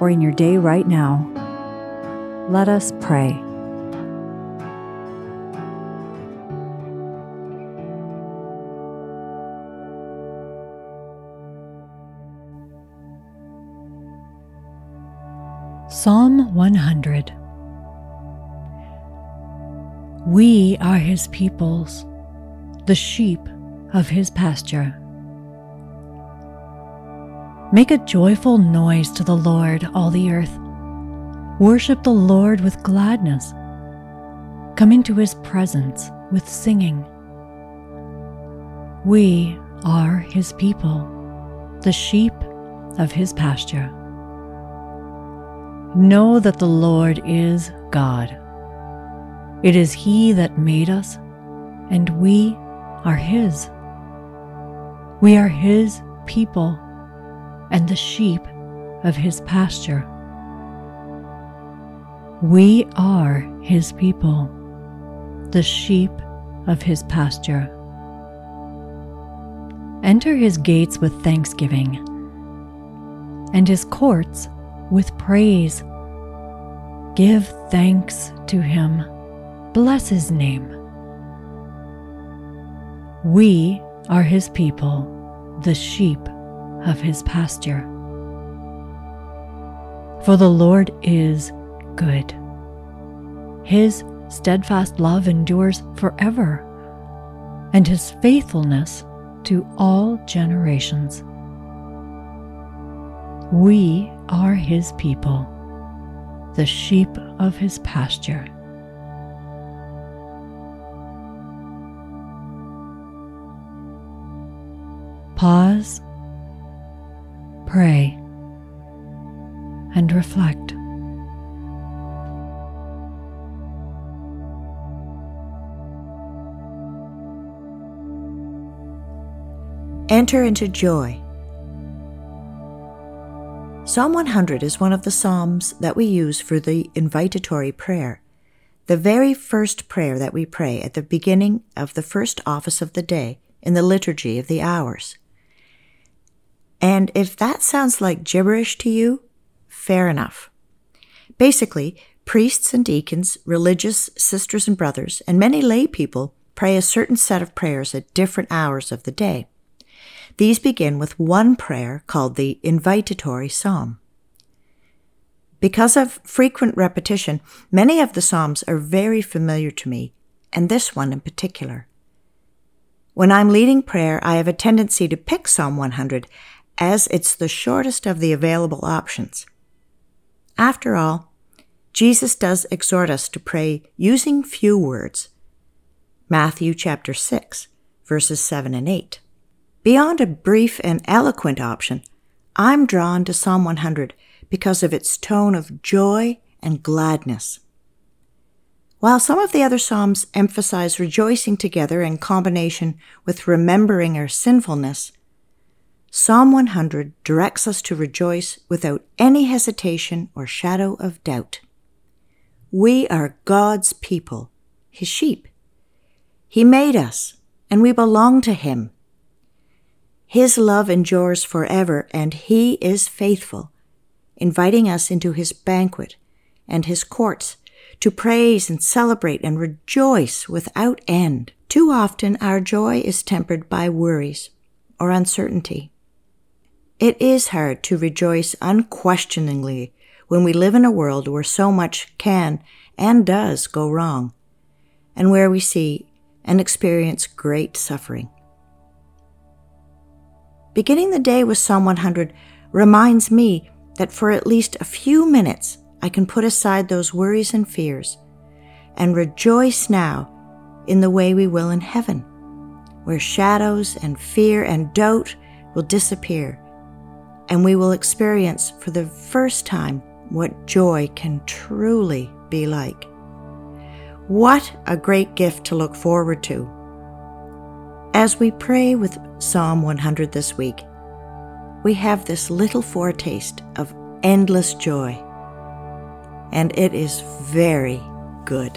or in your day right now, let us pray. Psalm 100 We are his peoples, the sheep of his pasture. Make a joyful noise to the Lord, all the earth. Worship the Lord with gladness. Come into his presence with singing. We are his people, the sheep of his pasture. Know that the Lord is God. It is He that made us, and we are His. We are His people and the sheep of His pasture. We are His people, the sheep of His pasture. Enter His gates with thanksgiving and His courts with praise. Give thanks to him. Bless his name. We are his people, the sheep of his pasture. For the Lord is good. His steadfast love endures forever, and his faithfulness to all generations. We are his people, the sheep of his pasture. Pause, pray, and reflect. Enter into joy Psalm 100 is one of the Psalms that we use for the invitatory prayer, the very first prayer that we pray at the beginning of the first office of the day in the Liturgy of the Hours. And if that sounds like gibberish to you, fair enough. Basically, priests and deacons, religious sisters and brothers, and many lay people pray a certain set of prayers at different hours of the day. These begin with one prayer called the invitatory psalm. Because of frequent repetition, many of the psalms are very familiar to me, and this one in particular. When I'm leading prayer, I have a tendency to pick Psalm 100 as it's the shortest of the available options. After all, Jesus does exhort us to pray using few words. Matthew chapter 6, verses 7 and 8. Beyond a brief and eloquent option, I'm drawn to Psalm 100 because of its tone of joy and gladness. While some of the other Psalms emphasize rejoicing together in combination with remembering our sinfulness, Psalm 100 directs us to rejoice without any hesitation or shadow of doubt. We are God's people, His sheep. He made us, and we belong to Him. His love endures forever, and He is faithful, inviting us into His banquet and His courts to praise and celebrate and rejoice without end. Too often our joy is tempered by worries or uncertainty. It is hard to rejoice unquestioningly when we live in a world where so much can and does go wrong, and where we see and experience great suffering. Beginning the day with Psalm 100 reminds me that for at least a few minutes I can put aside those worries and fears and rejoice now in the way we will in heaven, where shadows and fear and doubt will disappear, and we will experience for the first time what joy can truly be like. What a great gift to look forward to. As we pray with Psalm 100 this week, we have this little foretaste of endless joy, and it is very good.